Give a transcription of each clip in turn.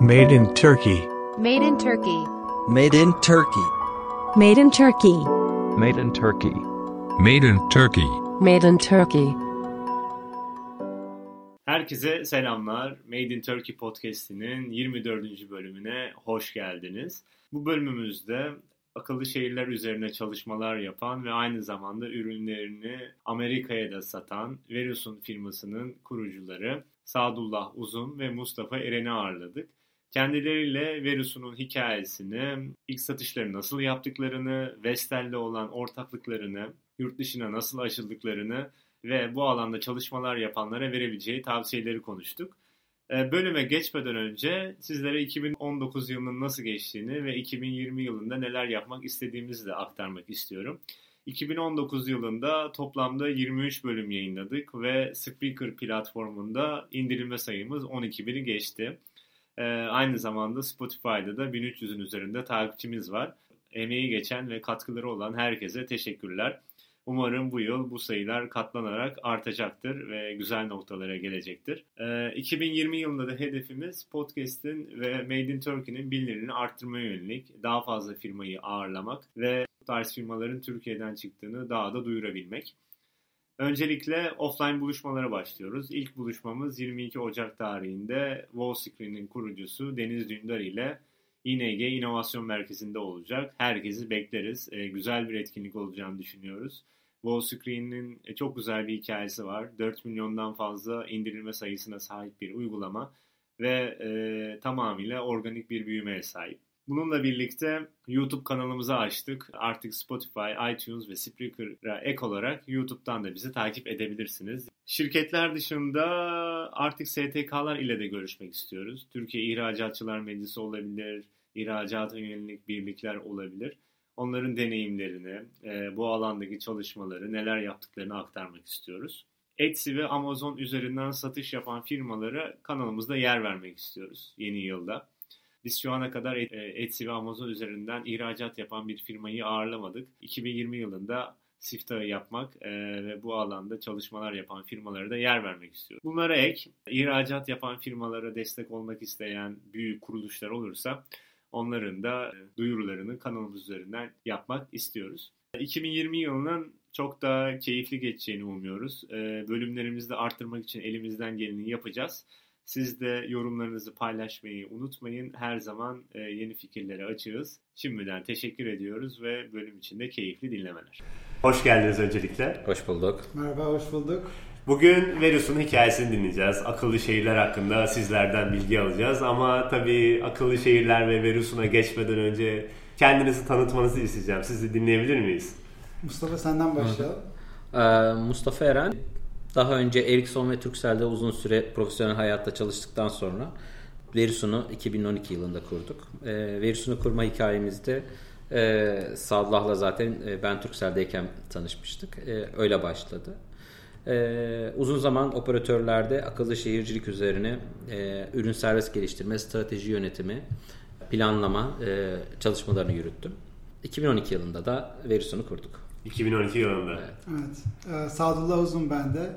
Made in Turkey. Made in Turkey. Made in Turkey. Made in Turkey. Made in Turkey. Made in Turkey. Made in Turkey. Herkese selamlar. Made in Turkey podcast'inin 24. bölümüne hoş geldiniz. Bu bölümümüzde akıllı şehirler üzerine çalışmalar yapan ve aynı zamanda ürünlerini Amerika'ya da satan Verus'un firmasının kurucuları Sadullah Uzun ve Mustafa Eren'i ağırladık. Kendileriyle Verus'un hikayesini, ilk satışları nasıl yaptıklarını, Vestel'le olan ortaklıklarını, yurt dışına nasıl açıldıklarını ve bu alanda çalışmalar yapanlara verebileceği tavsiyeleri konuştuk. Ee, bölüme geçmeden önce sizlere 2019 yılının nasıl geçtiğini ve 2020 yılında neler yapmak istediğimizi de aktarmak istiyorum. 2019 yılında toplamda 23 bölüm yayınladık ve Spreaker platformunda indirilme sayımız 12 bini geçti. Ee, aynı zamanda Spotify'da da 1300'ün üzerinde takipçimiz var. Emeği geçen ve katkıları olan herkese teşekkürler. Umarım bu yıl bu sayılar katlanarak artacaktır ve güzel noktalara gelecektir. Ee, 2020 yılında da hedefimiz podcast'in ve Made in Turkey'nin bilirini arttırmaya yönelik daha fazla firmayı ağırlamak ve bu tarz firmaların Türkiye'den çıktığını daha da duyurabilmek. Öncelikle offline buluşmalara başlıyoruz. İlk buluşmamız 22 Ocak tarihinde Wallscreen'in kurucusu Deniz Dündar ile İNG İnovasyon Merkezi'nde olacak. Herkesi bekleriz. Ee, güzel bir etkinlik olacağını düşünüyoruz. Wallscreen'in çok güzel bir hikayesi var. 4 milyondan fazla indirilme sayısına sahip bir uygulama ve e, tamamıyla organik bir büyümeye sahip. Bununla birlikte YouTube kanalımızı açtık. Artık Spotify, iTunes ve Spreaker'a ek olarak YouTube'dan da bizi takip edebilirsiniz. Şirketler dışında artık STK'lar ile de görüşmek istiyoruz. Türkiye İhracatçılar Meclisi olabilir, ihracat yönelik birlikler olabilir. Onların deneyimlerini, e, bu alandaki çalışmaları, neler yaptıklarını aktarmak istiyoruz. Etsy ve Amazon üzerinden satış yapan firmalara kanalımızda yer vermek istiyoruz yeni yılda. Biz şu ana kadar Etsy ve Amazon üzerinden ihracat yapan bir firmayı ağırlamadık. 2020 yılında siftahı yapmak e, ve bu alanda çalışmalar yapan firmalara da yer vermek istiyoruz. Bunlara ek, ihracat yapan firmalara destek olmak isteyen büyük kuruluşlar olursa onların da duyurularını kanalımız üzerinden yapmak istiyoruz. 2020 yılının çok daha keyifli geçeceğini umuyoruz. E, bölümlerimizi de arttırmak için elimizden geleni yapacağız. Siz de yorumlarınızı paylaşmayı unutmayın. Her zaman e, yeni fikirlere açığız. Şimdiden teşekkür ediyoruz ve bölüm içinde keyifli dinlemeler. Hoş geldiniz öncelikle. Hoş bulduk. Merhaba, hoş bulduk. Bugün Verus'un hikayesini dinleyeceğiz. Akıllı şehirler hakkında sizlerden bilgi alacağız. Ama tabii akıllı şehirler ve Verus'una geçmeden önce kendinizi tanıtmanızı isteyeceğim. Sizi dinleyebilir miyiz? Mustafa senden başlayalım. Ee, Mustafa Eren, daha önce Ericsson ve Turkcell'de uzun süre profesyonel hayatta çalıştıktan sonra Verison'u 2012 yılında kurduk. E, Verison'u kurma hikayemizde e, Sadlah'la zaten e, ben Turkcell'deyken tanışmıştık. E, öyle başladı. E, uzun zaman operatörlerde akıllı şehircilik üzerine e, ürün servis geliştirme, strateji yönetimi, planlama e, çalışmalarını yürüttüm. 2012 yılında da Verison'u kurduk. 2012 yılında. Evet. Evet. Ee, Sadullah Uzun ben de.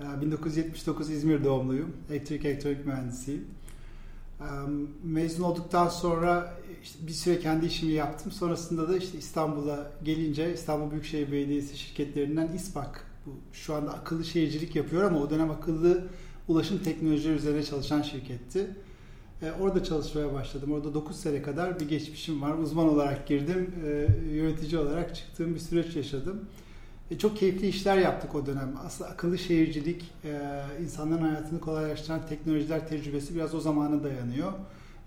Ee, 1979 İzmir doğumluyum. Elektrik elektronik mühendisiyim. Ee, mezun olduktan sonra işte bir süre kendi işimi yaptım. Sonrasında da işte İstanbul'a gelince İstanbul Büyükşehir Belediyesi şirketlerinden İSPAK bu şu anda akıllı şehircilik yapıyor ama o dönem akıllı ulaşım teknolojileri üzerine çalışan şirketti. Ee, orada çalışmaya başladım. Orada 9 sene kadar bir geçmişim var. Uzman olarak girdim. Ee, yönetici olarak çıktığım bir süreç yaşadım. E, çok keyifli işler yaptık o dönem. Aslında akıllı şehircilik, e, insanların hayatını kolaylaştıran teknolojiler tecrübesi biraz o zamana dayanıyor.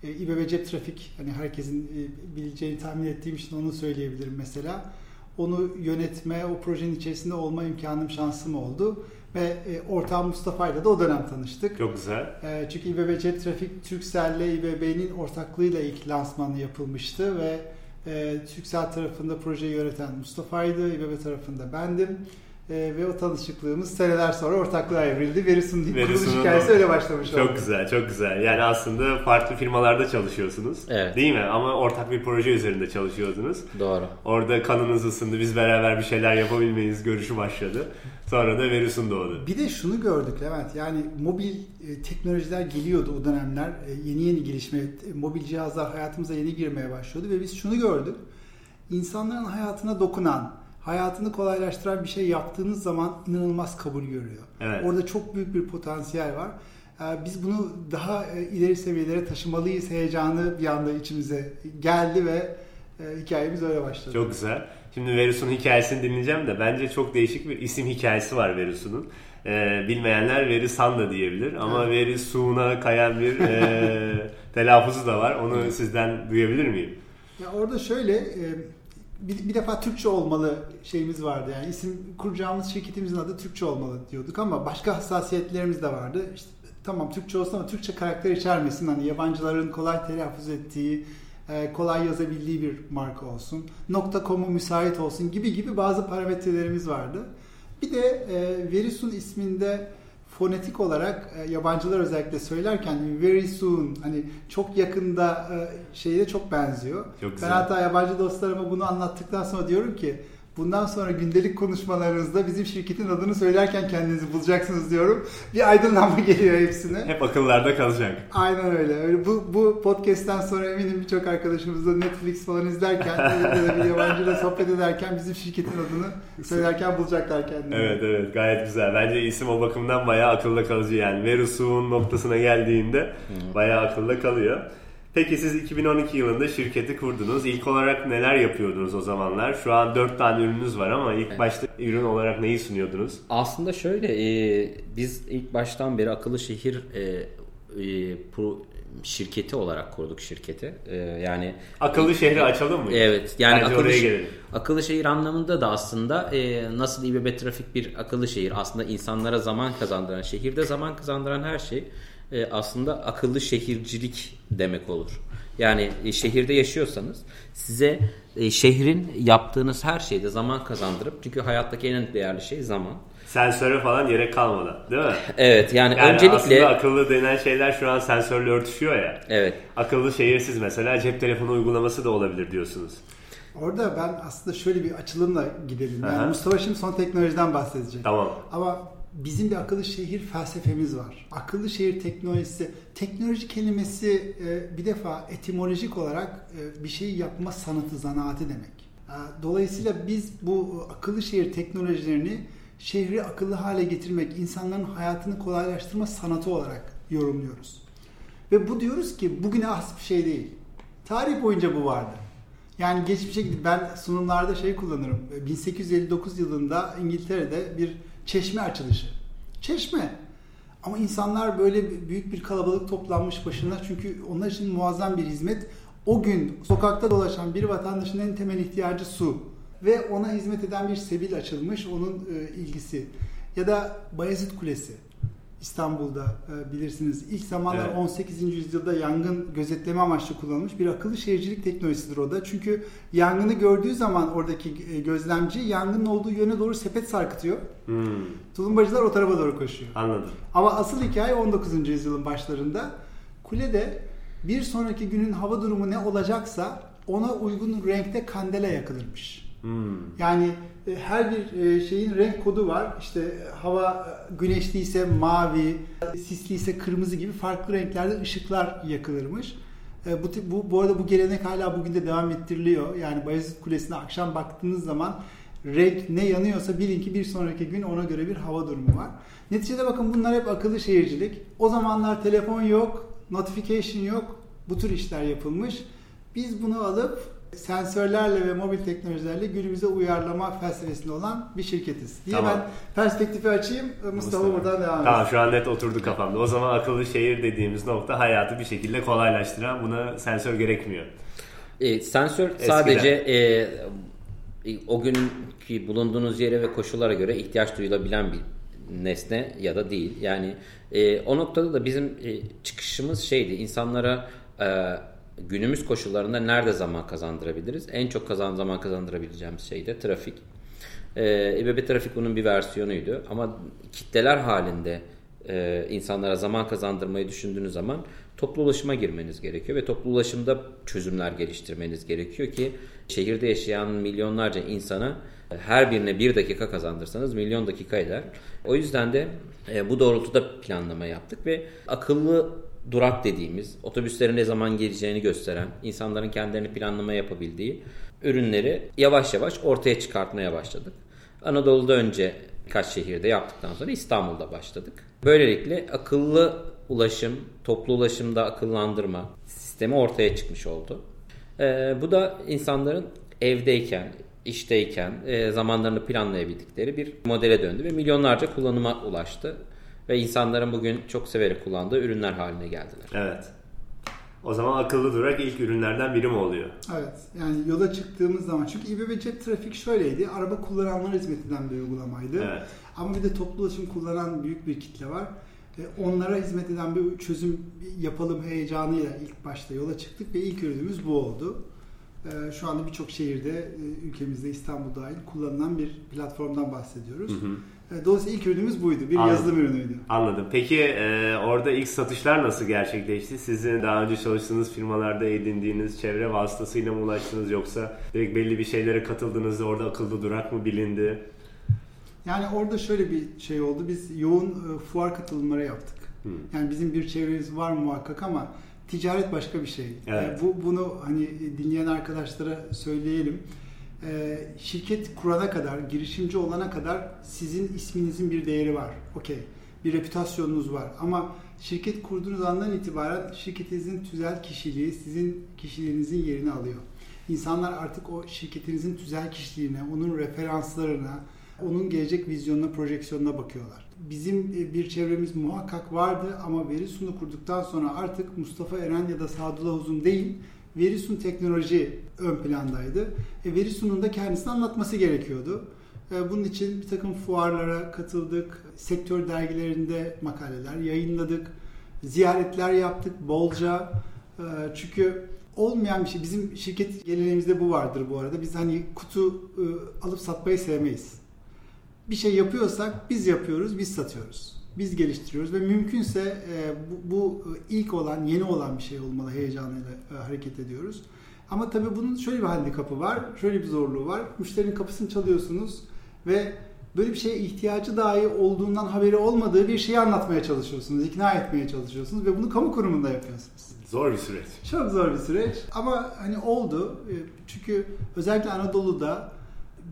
E, İBB Cep Trafik, hani herkesin e, bileceğini tahmin ettiğim için onu söyleyebilirim mesela. Onu yönetme, o projenin içerisinde olma imkanım, şansım oldu. Ve e, ortağım Mustafa ile de o dönem tanıştık. Çok güzel. E, çünkü İBB Cep Trafik, Turkcell ile İBB'nin ortaklığıyla ilk lansmanı yapılmıştı ve e, Türksel tarafında projeyi yöneten Mustafa'ydı, İBB tarafında bendim. E, ve o tanışıklığımız seneler sonra ortaklığa evrildi. Veris'in kuruluş hikayesi öyle başlamış oldu. Çok güzel, çok güzel. Yani aslında farklı firmalarda çalışıyorsunuz. Evet. Değil mi? Ama ortak bir proje üzerinde çalışıyordunuz. Doğru. Orada kanınız ısındı, biz beraber bir şeyler yapabilmeyiz görüşü başladı. Sonra da Verus'un doğdu. Bir de şunu gördük Levent yani mobil e, teknolojiler geliyordu o dönemler. E, yeni yeni gelişme, e, mobil cihazlar hayatımıza yeni girmeye başlıyordu ve biz şunu gördük. İnsanların hayatına dokunan, hayatını kolaylaştıran bir şey yaptığınız zaman inanılmaz kabul görüyor. Evet. Orada çok büyük bir potansiyel var. E, Biz bunu daha e, ileri seviyelere taşımalıyız heyecanı bir anda içimize geldi ve e, hikayemiz öyle başladı. Çok güzel. Şimdi Verus'un hikayesini dinleyeceğim de bence çok değişik bir isim hikayesi var Verus'un. Ee, bilmeyenler Verisan da diyebilir ama Verisu'na kayan bir e, telaffuzu da var. Onu sizden duyabilir miyim? Ya orada şöyle e, bir, bir defa Türkçe olmalı şeyimiz vardı. Yani isim kuracağımız şirketimizin adı Türkçe olmalı diyorduk ama başka hassasiyetlerimiz de vardı. İşte tamam Türkçe olsun ama Türkçe karakter içermesin. Hani yabancıların kolay telaffuz ettiği, e, kolay yazabildiği bir marka olsun. .com'u müsait olsun gibi gibi bazı parametrelerimiz vardı. Bir de e, Verisun isminde fonetik olarak e, yabancılar özellikle söylerken very soon hani çok yakında e, şeyle çok benziyor. Çok ben güzel. hatta yabancı dostlarıma bunu anlattıktan sonra diyorum ki bundan sonra gündelik konuşmalarınızda bizim şirketin adını söylerken kendinizi bulacaksınız diyorum. Bir aydınlanma geliyor hepsine. Hep akıllarda kalacak. Aynen öyle. öyle bu, bu podcast'ten sonra eminim birçok arkadaşımız da Netflix falan izlerken ya da bir yabancıyla sohbet ederken bizim şirketin adını söylerken bulacaklar kendilerini. Evet evet gayet güzel. Bence isim o bakımdan bayağı akılda kalıcı yani. Verus'un noktasına geldiğinde bayağı akılda kalıyor. Peki siz 2012 yılında şirketi kurdunuz. İlk olarak neler yapıyordunuz o zamanlar? Şu an 4 tane ürününüz var ama ilk başta ürün olarak neyi sunuyordunuz? Aslında şöyle e, biz ilk baştan beri akıllı şehir e, e, pro, şirketi olarak kurduk şirketi. E, yani Akıllı şehri açalım mı? Evet. Yani Bence akıllı, oraya gelelim. akıllı şehir anlamında da aslında e, nasıl İBB trafik bir akıllı şehir. Aslında insanlara zaman kazandıran, şehirde zaman kazandıran her şey e, aslında akıllı şehircilik demek olur. Yani e, şehirde yaşıyorsanız size e, şehrin yaptığınız her şeyde zaman kazandırıp çünkü hayattaki en değerli şey zaman. Sensöre falan gerek kalmadan değil mi? Evet yani, Yani öncelikle aslında akıllı denen şeyler şu an sensörle örtüşüyor ya. evet Akıllı şehirsiz mesela cep telefonu uygulaması da olabilir diyorsunuz. Orada ben aslında şöyle bir açılımla gidelim. Yani Aha. Mustafa şimdi son teknolojiden bahsedecek. Tamam. Ama bizim bir akıllı şehir felsefemiz var. Akıllı şehir teknolojisi, teknoloji kelimesi e, bir defa etimolojik olarak e, bir şey yapma sanatı, zanaatı demek. E, Dolayısıyla biz bu akıllı şehir teknolojilerini şehri akıllı hale getirmek, insanların hayatını kolaylaştırma sanatı olarak yorumluyoruz. Ve bu diyoruz ki bugüne has bir şey değil. Tarih boyunca bu vardı. Yani geçmişe gidip ben sunumlarda şey kullanırım. 1859 yılında İngiltere'de bir çeşme açılışı. Çeşme. Ama insanlar böyle büyük bir kalabalık toplanmış başına çünkü onlar için muazzam bir hizmet. O gün sokakta dolaşan bir vatandaşın en temel ihtiyacı su ve ona hizmet eden bir sebil açılmış onun e, ilgisi. Ya da Bayezid Kulesi. İstanbul'da e, bilirsiniz ilk zamanlar Evet. 18. yüzyılda yangın gözetleme amaçlı kullanılmış bir akıllı şehircilik teknolojisidir o da. Çünkü yangını gördüğü zaman oradaki e, gözlemci yangının olduğu yöne doğru sepet sarkıtıyor. Hmm, Tulumbacılar o tarafa doğru koşuyor. anladım. Ama asıl hikaye 19. yüzyılın başlarında. Kulede bir sonraki günün hava durumu ne olacaksa ona uygun renkte kandela yakılırmış. Hmm. Yani e, her bir e, şeyin renk kodu var. İşte e, hava güneşliyse mavi, sisliyse kırmızı gibi farklı renklerde ışıklar yakılırmış. Bu, bu, bu arada bu gelenek hala bugün de devam ettiriliyor. Yani Bayezid Kulesi'ne akşam baktığınız zaman renk ne yanıyorsa bilin ki bir sonraki gün ona göre bir hava durumu var. Neticede bakın bunlar hep akıllı şehircilik. O zamanlar telefon yok, notification yok. Bu tür işler yapılmış. Biz bunu alıp sensörlerle ve mobil teknolojilerle günümüze uyarlama felsefesinde olan bir şirketiz. Diye Tamam. ben perspektifi açayım. Mustafa, Mustafa. buradan devam. Tamam şu an net oturdu kafamda. O zaman akıllı şehir dediğimiz nokta hayatı bir şekilde kolaylaştıran buna sensör gerekmiyor. E, sensör sadece e, e, o günkü bulunduğunuz yere ve koşullara göre ihtiyaç duyulabilen bir nesne ya da değil. Yani e, o noktada da bizim e, çıkışımız şeydi insanlara e, günümüz koşullarında nerede zaman kazandırabiliriz? En çok kazan zaman kazandırabileceğimiz şey de trafik. E, İBB Trafik bunun bir versiyonuydu. Ama kitleler halinde e, insanlara zaman kazandırmayı düşündüğünüz zaman toplu ulaşıma girmeniz gerekiyor ve toplu ulaşımda çözümler geliştirmeniz gerekiyor ki şehirde yaşayan milyonlarca insana her birine bir dakika kazandırsanız milyon dakika eder. O yüzden de e, bu doğrultuda planlama yaptık ve akıllı durak dediğimiz otobüslerin ne zaman geleceğini gösteren, insanların kendilerini planlama yapabildiği ürünleri yavaş yavaş ortaya çıkartmaya başladık. Anadolu'da önce birkaç şehirde yaptıktan sonra İstanbul'da başladık. Böylelikle akıllı ulaşım, toplu ulaşımda akıllandırma sistemi ortaya çıkmış oldu. Ee, bu da insanların evdeyken, işteyken e, zamanlarını planlayabildikleri bir modele döndü ve milyonlarca kullanıma ulaştı. Ve insanların bugün çok severek kullandığı ürünler haline geldiler. Evet. O zaman akıllı durak ilk ürünlerden biri mi oluyor? Evet. Yani yola çıktığımız zaman çünkü İBB Cep Trafik şöyleydi. Araba kullananlara hizmet eden bir uygulamaydı. Evet. Ama bir de toplu ulaşım kullanan büyük bir kitle var. E, Onlara hizmet eden bir çözüm yapalım heyecanıyla ilk başta yola çıktık ve ilk ürünümüz bu oldu. E, Şu anda birçok şehirde, e, ülkemizde İstanbul dahil kullanılan bir platformdan bahsediyoruz. Hı hı. E, Dolayısıyla ilk ürünümüz buydu. Bir Anladım. yazılım ürünüydü. Anladım. Peki e, orada ilk satışlar nasıl gerçekleşti? Sizin daha önce çalıştığınız firmalarda edindiğiniz çevre vasıtasıyla mı ulaştınız yoksa direkt belli bir şeylere katıldınız da orada akıllı durak mı bilindi? Yani orada şöyle bir şey oldu. Biz yoğun e, fuar katılımları yaptık. Hı. Yani bizim bir çevremiz var muhakkak ama ticaret başka bir şey. Evet. E, Bu bunu hani dinleyen arkadaşlara söyleyelim. E, Şirket kurana kadar, girişimci olana kadar sizin isminizin bir değeri var. Okey. Bir reputasyonunuz var. Ama şirket kurduğunuz andan itibaren şirketinizin tüzel kişiliği sizin kişiliğinizin yerini alıyor. İnsanlar artık o şirketinizin tüzel kişiliğine, onun referanslarına, onun gelecek vizyonuna, projeksiyonuna bakıyorlar. Bizim e, bir çevremiz muhakkak vardı ama Verisun'u kurduktan sonra artık Mustafa Eren ya da Sadullah Uzun değil, Verisun teknoloji ön plandaydı. E, Verisun'un da kendisini anlatması gerekiyordu. E, bunun için bir takım fuarlara katıldık, sektör dergilerinde makaleler yayınladık, ziyaretler yaptık bolca. E, çünkü olmayan bir şey, bizim şirket geleneğimizde bu vardır bu arada. Biz hani kutu e, alıp satmayı sevmeyiz bir şey yapıyorsak biz yapıyoruz, biz satıyoruz. Biz geliştiriyoruz ve mümkünse e, bu, bu ilk olan, yeni olan bir şey olmalı heyecanıyla e, hareket ediyoruz. Ama tabii bunun şöyle bir handikapı var, şöyle bir zorluğu var. Müşterinin kapısını çalıyorsunuz ve böyle bir şeye ihtiyacı dahi olduğundan haberi olmadığı bir şeyi anlatmaya çalışıyorsunuz, ikna etmeye çalışıyorsunuz ve bunu kamu kurumunda yapıyorsunuz. Zor bir süreç. Çok zor bir süreç ama hani oldu. E, Çünkü özellikle Anadolu'da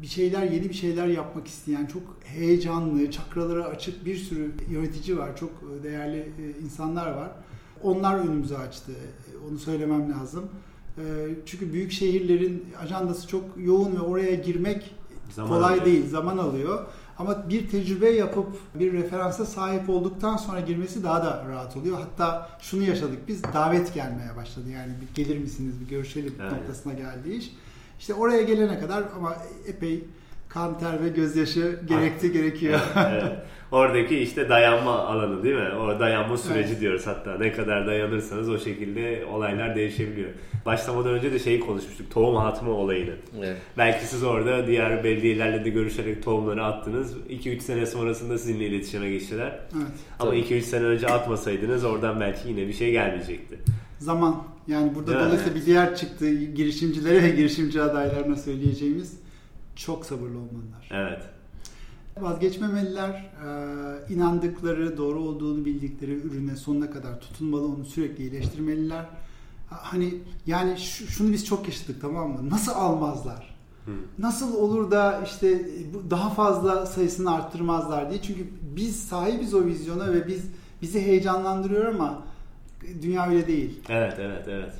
bir şeyler, yeni bir şeyler yapmak isteyen, çok heyecanlı, çakraları açık bir sürü yönetici var. Çok e, değerli e, insanlar var. Onlar önümüzü açtı. E, Onu söylemem lazım. Çünkü büyük şehirlerin ajandası çok yoğun ve oraya girmek Zaman kolay alıyor. değil, zaman alıyor. Ama bir tecrübe yapıp bir referansa sahip olduktan sonra girmesi daha da rahat oluyor. Hatta şunu yaşadık biz davet gelmeye başladı. Yani bir gelir misiniz bir görüşelim Evet. noktasına geldi iş. İşte oraya gelene kadar ama epey kan, ter ve gözyaşı gerekti gerekiyor. Evet. Oradaki işte dayanma alanı değil mi? O dayanma süreci Evet. diyoruz hatta. Ne kadar dayanırsanız o şekilde olaylar değişebiliyor. Başlamadan önce de şeyi konuşmuştuk. Tohum atma olayını. Evet. Belki siz orada diğer belediyelerle de görüşerek tohumları attınız. 2-3 sene sonrasında sizinle iletişime geçtiler. evet. Ama Tabii. 2-3 sene önce atmasaydınız oradan belki yine bir şey gelmeyecekti. Zaman. Yani burada mi? dolayısıyla bir diğer çıktı girişimcilere ve girişimci adaylarına söyleyeceğimiz çok sabırlı olmalılar. Evet. Vazgeçmemeliler, e, inandıkları, doğru olduğunu bildikleri ürüne sonuna kadar tutunmalı, onu sürekli iyileştirmeliler. Ha- Hani yani şu- şunu biz çok yaşadık tamam mı? Nasıl almazlar? Nasıl olur da işte bu daha fazla sayısını arttırmazlar diye. Çünkü biz sahibiz o vizyona ve biz bizi heyecanlandırıyor ama dünya öyle değil. Evet, evet, evet.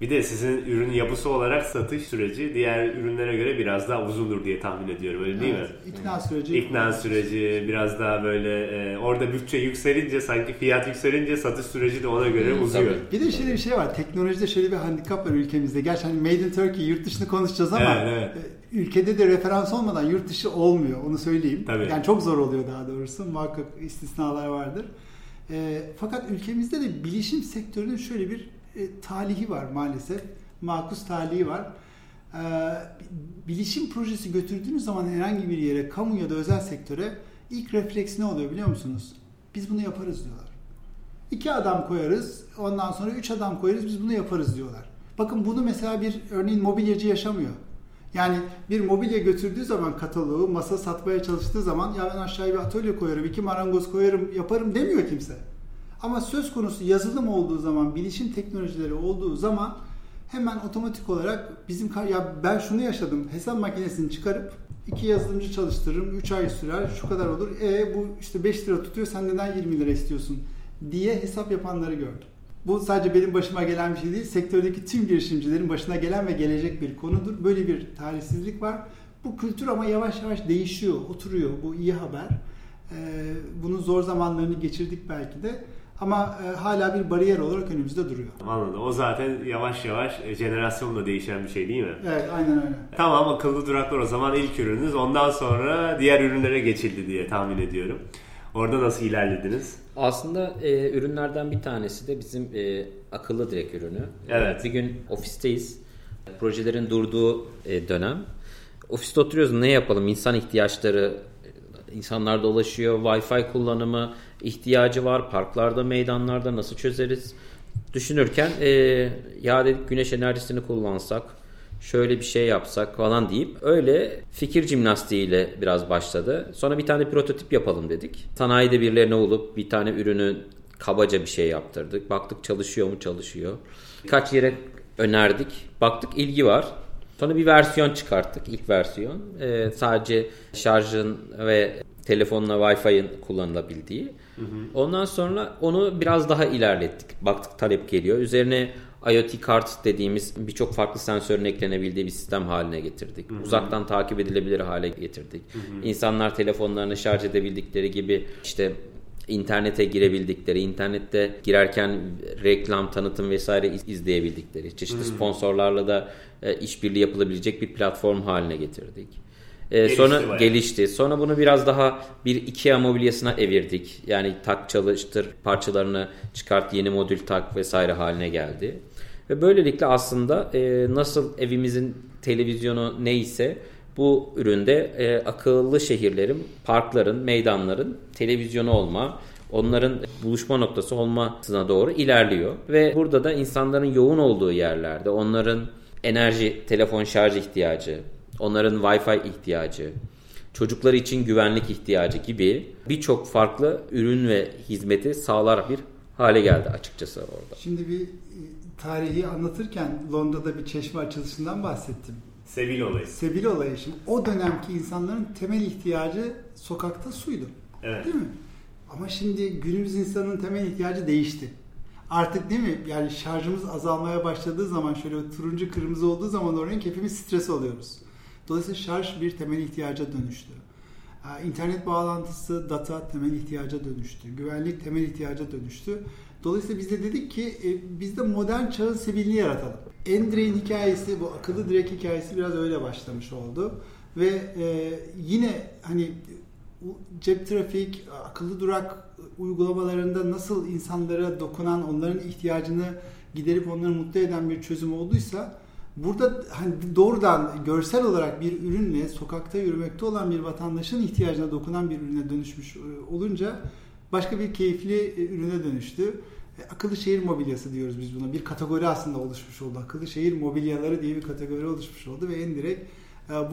Bir de sizin ürün yapısı olarak satış süreci diğer ürünlere göre biraz daha uzundur diye tahmin ediyorum öyle değil Evet, mi? İkna süreci. İkna süreci biraz daha böyle e, orada bütçe yükselince sanki fiyat yükselince satış süreci de ona göre Hı, uzuyor. tabii. Bir de şöyle bir şey var. Teknolojide şöyle bir handikap var ülkemizde. Gerçi hani Made in Turkey yurt dışını konuşacağız ama Evet, evet. e, ülkede de referans olmadan yurt dışı olmuyor. Onu söyleyeyim. Tabii. Yani çok zor oluyor daha doğrusu. Muhakkak istisnalar vardır. E, fakat ülkemizde de bilişim sektörünün şöyle bir e, talihi var maalesef. Makus talihi var. Ee, bilişim projesi götürdüğünüz zaman herhangi bir yere, kamu ya da özel sektöre ilk refleks ne oluyor biliyor musunuz? Biz bunu yaparız diyorlar. İki adam koyarız, ondan sonra üç adam koyarız, biz bunu yaparız diyorlar. Bakın bunu mesela bir örneğin mobilyacı yaşamıyor. Yani bir mobilya götürdüğü zaman kataloğu, masa satmaya çalıştığı zaman ya ben aşağıya bir atölye koyarım, iki marangoz koyarım, yaparım demiyor kimse. Ama söz konusu yazılım olduğu zaman, bilişim teknolojileri olduğu zaman hemen otomatik olarak bizim ya ben şunu yaşadım. Hesap makinesini çıkarıp iki yazılımcı çalıştırırım. 3 ay sürer. Şu kadar olur. E bu işte 5 lira tutuyor. Sen neden 20 lira istiyorsun? diye hesap yapanları gördüm. Bu sadece benim başıma gelen bir şey değil. Sektördeki tüm girişimcilerin başına gelen ve gelecek bir konudur. Böyle bir tarihsizlik var. Bu kültür ama yavaş yavaş değişiyor, oturuyor. Bu iyi haber. Ee, bunun zor zamanlarını geçirdik belki de. Ama e, hala bir bariyer olarak önümüzde duruyor. Anladım. O zaten yavaş yavaş e, jenerasyonla değişen bir şey değil mi? Evet, aynen öyle. Tamam akıllı duraklar o zaman ilk ürününüz. Ondan sonra diğer ürünlere geçildi diye tahmin ediyorum. Orada nasıl ilerlediniz? Aslında e, ürünlerden bir tanesi de bizim e, akıllı direk ürünü. Evet. Bir gün ofisteyiz. Projelerin durduğu e, dönem. Ofiste oturuyoruz ne yapalım? İnsan ihtiyaçları insanlar dolaşıyor. Wi-Fi kullanımı ihtiyacı var. Parklarda, meydanlarda nasıl çözeriz? Düşünürken e, ya dedik güneş enerjisini kullansak şöyle bir şey yapsak falan deyip öyle fikir jimnastiğiyle biraz başladı. Sonra bir tane prototip yapalım dedik. Sanayide birilerine olup bir tane ürünü kabaca bir şey yaptırdık. Baktık çalışıyor mu çalışıyor. Birkaç yere önerdik. Baktık ilgi var. Sonra bir versiyon çıkarttık. ilk versiyon. Ee, sadece şarjın ve telefonla Wi-Fi'nin kullanılabildiği. Hı hı. Ondan sonra onu biraz daha ilerlettik. Baktık talep geliyor. Üzerine IoT kart dediğimiz birçok farklı sensörün eklenebildiği bir sistem haline getirdik. Hı hı. Uzaktan takip edilebilir hale getirdik. Hı hı. İnsanlar telefonlarını şarj edebildikleri gibi işte internete girebildikleri, internette girerken reklam, tanıtım vesaire izleyebildikleri, çeşitli sponsorlarla da e, işbirliği yapılabilecek bir platform haline getirdik. E, gelişti sonra bayağı. gelişti. Sonra bunu biraz daha bir IKEA mobilyasına evirdik. Yani tak çalıştır parçalarını çıkart yeni modül tak vesaire haline geldi. Ve böylelikle aslında e, nasıl evimizin televizyonu neyse bu üründe e, akıllı şehirlerin, parkların, meydanların televizyonu olma, onların buluşma noktası olmasına doğru ilerliyor. Ve burada da insanların yoğun olduğu yerlerde onların enerji, telefon şarj ihtiyacı, onların Wi-Fi ihtiyacı, çocuklar için güvenlik ihtiyacı gibi birçok farklı ürün ve hizmeti sağlar bir hale geldi açıkçası orada. Şimdi bir tarihi anlatırken Londra'da bir çeşme açılışından bahsettim. Sevil olayı. Sevil olayı. Şimdi o dönemki insanların temel ihtiyacı sokakta suydu. Evet. Değil mi? Ama şimdi günümüz insanının temel ihtiyacı değişti. Artık değil mi? Yani şarjımız azalmaya başladığı zaman şöyle turuncu kırmızı olduğu zaman o renk hepimiz stres oluyoruz. Dolayısıyla şarj bir temel ihtiyaca dönüştü. İnternet bağlantısı, data temel ihtiyaca dönüştü. Güvenlik temel ihtiyaca dönüştü. Dolayısıyla biz de dedik ki e, biz de modern çağın sevilini yaratalım. Endre'in hikayesi, bu akıllı direk hikayesi biraz öyle başlamış oldu. Ve e, yine hani cep trafik, akıllı durak uygulamalarında nasıl insanlara dokunan, onların ihtiyacını giderip onları mutlu eden bir çözüm olduysa burada hani doğrudan görsel olarak bir ürünle sokakta yürümekte olan bir vatandaşın ihtiyacına dokunan bir ürüne dönüşmüş e, olunca başka bir keyifli e, ürüne dönüştü. E, akıllı şehir mobilyası diyoruz biz buna. Bir kategori aslında oluşmuş oldu. Akıllı şehir mobilyaları diye bir kategori oluşmuş oldu ve en direkt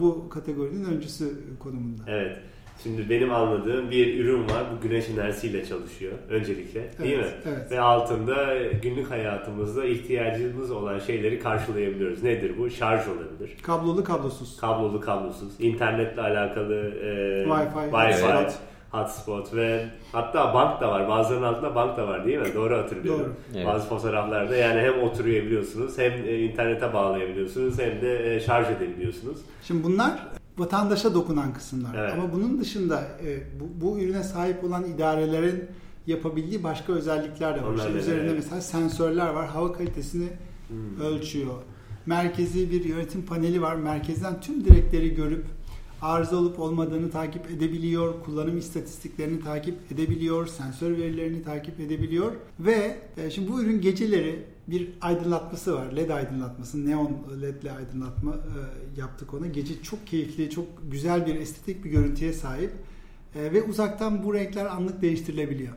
bu kategorinin öncüsü konumunda. Evet. Şimdi benim anladığım bir ürün var. Bu güneş enerjisiyle çalışıyor öncelikle değil evet, mi? Evet. Ve altında günlük hayatımızda ihtiyacımız olan şeyleri karşılayabiliyoruz. Nedir bu? Şarj olabilir. Kablolu kablosuz. Kablolu kablosuz. İnternetle alakalı e, Wi-Fi, Wi-Fi hotspot. Hotspot ve hatta bank da var. Bazılarının altında bank da var değil mi? Doğru hatırlıyorum. Doğru. Evet. Bazı fotoğraflarda yani hem oturuyabiliyorsunuz hem e, internete bağlayabiliyorsunuz hem de e, şarj edebiliyorsunuz. Şimdi bunlar vatandaşa dokunan kısımlar. Evet. Ama bunun dışında e, bu, bu ürüne sahip olan idarelerin yapabildiği başka özellikler de var. İşte üzerinde evet. mesela sensörler var. Hava kalitesini hmm. ölçüyor. Merkezi bir yönetim paneli var. Merkezden tüm direkleri görüp arıza olup olmadığını takip edebiliyor, kullanım istatistiklerini takip edebiliyor, sensör verilerini takip edebiliyor ve e, şimdi bu ürün geceleri bir aydınlatması var. LED aydınlatması, neon ledle aydınlatma e, yaptık ona. Gece çok keyifli, çok güzel bir estetik bir görüntüye sahip e, ve uzaktan bu renkler anlık değiştirilebiliyor.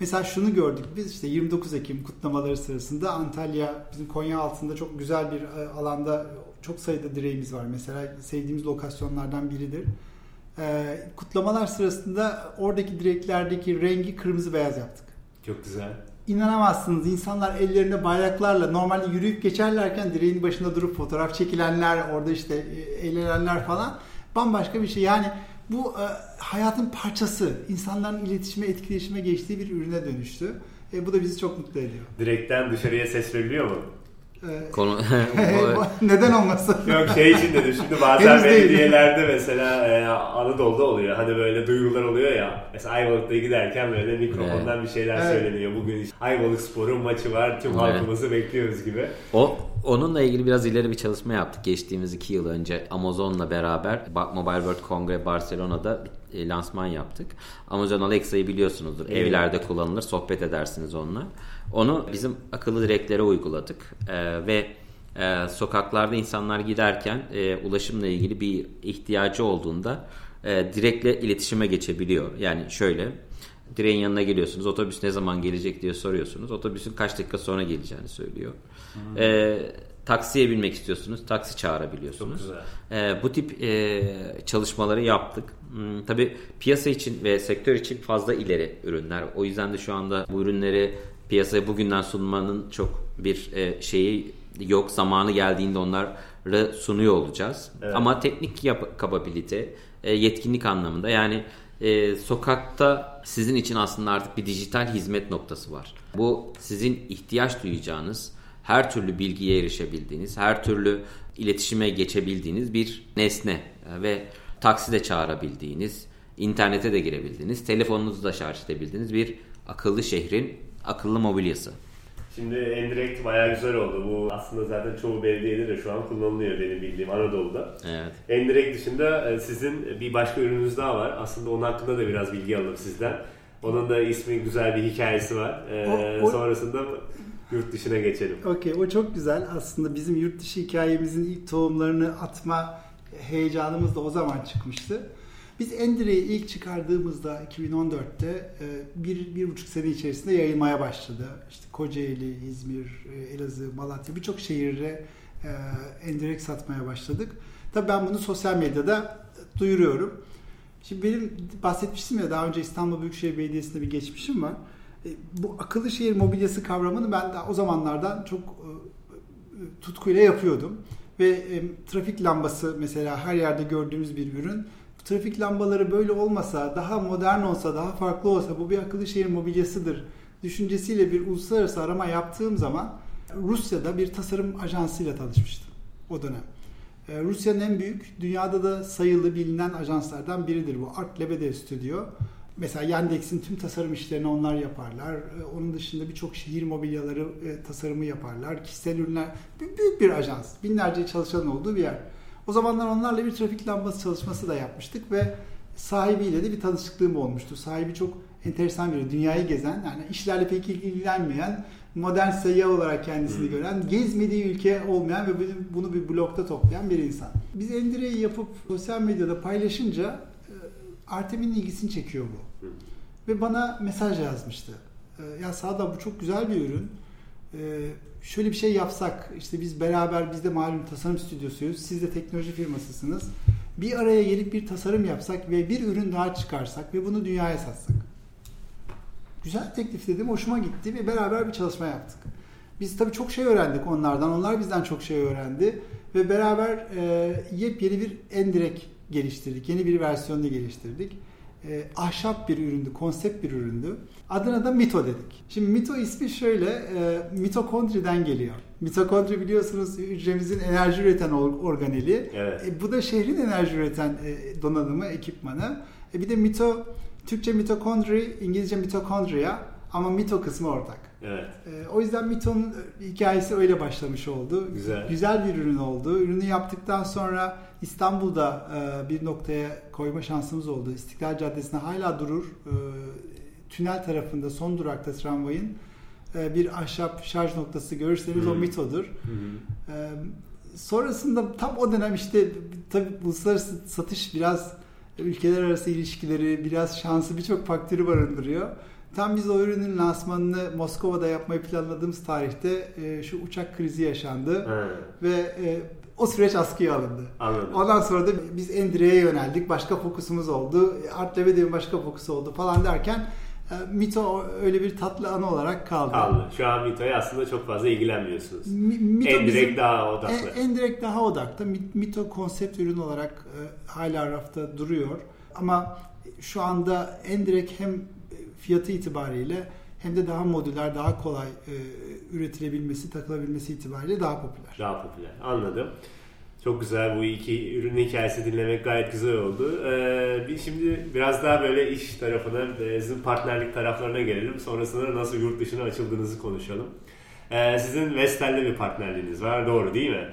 Mesela şunu gördük biz işte 29 Ekim kutlamaları sırasında Antalya bizim Konya altında çok güzel bir e, alanda çok sayıda direğimiz var. Mesela sevdiğimiz lokasyonlardan biridir. Ee, kutlamalar sırasında oradaki direklerdeki rengi kırmızı beyaz yaptık. Çok güzel. İnanamazsınız insanlar ellerinde bayraklarla normalde yürüyüp geçerlerken direğin başında durup fotoğraf çekilenler orada işte e, eğlenenler falan bambaşka bir şey. Yani bu e, hayatın parçası. insanların iletişime, etkileşime geçtiği bir ürüne dönüştü. E, bu da bizi çok mutlu ediyor. Direkten dışarıya ses veriliyor mu? Konu Neden olmasın? Yok şey için dedim şimdi bazen belediyelerde mesela e, Anadolu'da oluyor hani böyle duyurular oluyor ya mesela Ayvalık'ta giderken böyle mikrofondan bir şeyler Evet. söyleniyor bugün işte Ayvalık Spor'un maçı var tüm Evet. halkımızı bekliyoruz gibi. O onunla ilgili biraz ileri bir çalışma yaptık geçtiğimiz iki yıl önce Amazon'la beraber Mobile World Congress Barcelona'da e, lansman yaptık. Amazon Alexa'yı biliyorsunuzdur. Evet. Evlerde kullanılır. Sohbet edersiniz onunla. Onu bizim akıllı direklere uyguladık. Ee, ve e, sokaklarda insanlar giderken e, ulaşımla ilgili bir ihtiyacı olduğunda e, direkle iletişime geçebiliyor. Yani şöyle direğin yanına geliyorsunuz. Otobüs ne zaman gelecek diye soruyorsunuz. Otobüsün kaç dakika sonra geleceğini söylüyor. E, taksiye binmek istiyorsunuz. Taksi çağırabiliyorsunuz. E, bu tip e, çalışmaları yaptık. Hmm, tabii piyasa için ve sektör için fazla ileri ürünler. O yüzden de şu anda bu ürünleri piyasaya bugünden sunmanın çok bir e, şeyi yok. Zamanı geldiğinde onları sunuyor olacağız. Evet. Ama teknik yap- kapabilite, e, yetkinlik anlamında yani e, sokakta sizin için aslında artık bir dijital hizmet noktası var. Bu sizin ihtiyaç duyacağınız, her türlü bilgiye erişebildiğiniz, her türlü iletişime geçebildiğiniz bir nesne ve taksi de çağırabildiğiniz, internete de girebildiğiniz, telefonunuzu da şarj edebildiğiniz bir akıllı şehrin akıllı mobilyası. Şimdi Endirect bayağı güzel oldu. Bu aslında zaten çoğu belediyede de şu an kullanılıyor benim bildiğim Anadolu'da. Evet. Endirect dışında e, sizin bir başka ürününüz daha var. Aslında onun hakkında da biraz bilgi alalım sizden. Onun da ismi güzel bir hikayesi var. Ee, O- o- Sonrasında yurt dışına geçelim. Okey o çok güzel. Aslında bizim yurt dışı hikayemizin ilk tohumlarını atma heyecanımız da o zaman çıkmıştı. Biz Endire'yi ilk çıkardığımızda 2014'te e, bir, bir buçuk sene içerisinde yayılmaya başladı. İşte Kocaeli, İzmir, e, Elazığ, Malatya birçok şehirde e, Endirek satmaya başladık. Tabii ben bunu sosyal medyada duyuruyorum. Şimdi benim bahsetmiştim ya daha önce İstanbul Büyükşehir Belediyesi'nde bir geçmişim var. Bu akıllı şehir mobilyası kavramını ben de o zamanlardan çok tutkuyla yapıyordum. Ve trafik lambası mesela her yerde gördüğümüz bir ürün. Trafik lambaları böyle olmasa, daha modern olsa, daha farklı olsa bu bir akıllı şehir mobilyasıdır düşüncesiyle bir uluslararası arama yaptığım zaman Rusya'da bir tasarım ajansıyla tanışmıştım o dönem. Ee, Rusya'nın en büyük, dünyada da sayılı bilinen ajanslardan biridir bu. Art Lebedev Studio. Mesela Yandex'in tüm tasarım işlerini onlar yaparlar. Ee, Onun dışında birçok şehir mobilyaları e, tasarımı yaparlar. Kişisel ürünler. Büyük, bir ajans. Binlerce çalışanın olduğu bir yer. O zamanlar onlarla bir trafik lambası çalışması da yapmıştık ve sahibiyle de bir tanışıklığım olmuştu. Sahibi çok enteresan biri. Dünyayı gezen, yani işlerle pek ilgilenmeyen, modern seyyah olarak kendisini gören, gezmediği ülke olmayan ve bunu bir blokta toplayan bir insan. Biz Endire'yi yapıp sosyal medyada paylaşınca e, Artem'in ilgisini çekiyor bu. Ve bana mesaj yazmıştı. E, Ya Sağda bu çok güzel bir ürün. Şöyle bir şey yapsak, işte biz beraber, biz de malum tasarım stüdyosuyuz, siz de teknoloji firmasısınız. Bir araya gelip bir tasarım yapsak ve bir ürün daha çıkarsak ve bunu dünyaya satsak. Güzel teklif dedim, hoşuma gitti ve beraber bir çalışma yaptık. Biz tabii çok şey öğrendik onlardan, onlar bizden çok şey öğrendi ve beraber e, yepyeni bir endirek geliştirdik, yeni bir versiyonunu geliştirdik. E, ahşap bir üründü, konsept bir üründü. Adına da Mito dedik. Şimdi Mito ismi şöyle, e, mitokondriden geliyor. Mitokondri biliyorsunuz hücremizin enerji üreten or- organeli. Evet. E, bu da şehrin enerji üreten e, donanımı, ekipmanı. E, bir de mito, Türkçe mitokondri, İngilizce mitokondriya ama mito kısmı ortak. Evet. E, o yüzden Mito'nun hikayesi öyle başlamış oldu. Güzel. Güzel bir ürün oldu. Ürünü yaptıktan sonra İstanbul'da e, bir noktaya koyma şansımız oldu. İstiklal Caddesi'nde hala durur. E, tünel tarafında son durakta tramvayın e, bir ahşap şarj noktası görürseniz Hı. o Mito'dur. Hı hı. Ee, sonrasında tam o dönem işte tabii uluslararası satış biraz ülkeler arası ilişkileri, biraz şansı birçok faktörü barındırıyor. Tam biz o ürünün lansmanını Moskova'da yapmayı planladığımız tarihte e, şu uçak krizi yaşandı Ha, ve e, o süreç askıya alındı. anladım. Ondan sonra da biz Endre'ye yöneldik. Başka fokusumuz oldu. Art Levedev'in başka fokusu oldu falan derken e, Mito öyle bir tatlı anı olarak kaldı. Kaldı. Şu an Mito'ya aslında çok fazla ilgilenmiyorsunuz. Mi- Mito En direkt bizim- daha odaklı. en, en direkt daha odakta. Mi- Mito konsept ürün olarak e, hala rafta duruyor. Ama şu anda en direkt hem fiyatı itibariyle hem de daha modüler, daha kolay e, üretilebilmesi, takılabilmesi itibariyle daha popüler. Daha popüler. Anladım. Çok güzel bu iki ürün hikayesi dinlemek gayet güzel oldu. Ee, bir şimdi biraz daha böyle iş tarafına, sizin partnerlik taraflarına gelelim. Sonrasında nasıl yurt dışına açıldığınızı konuşalım. Ee, sizin Vestel'le bir partnerliğiniz var, doğru değil mi?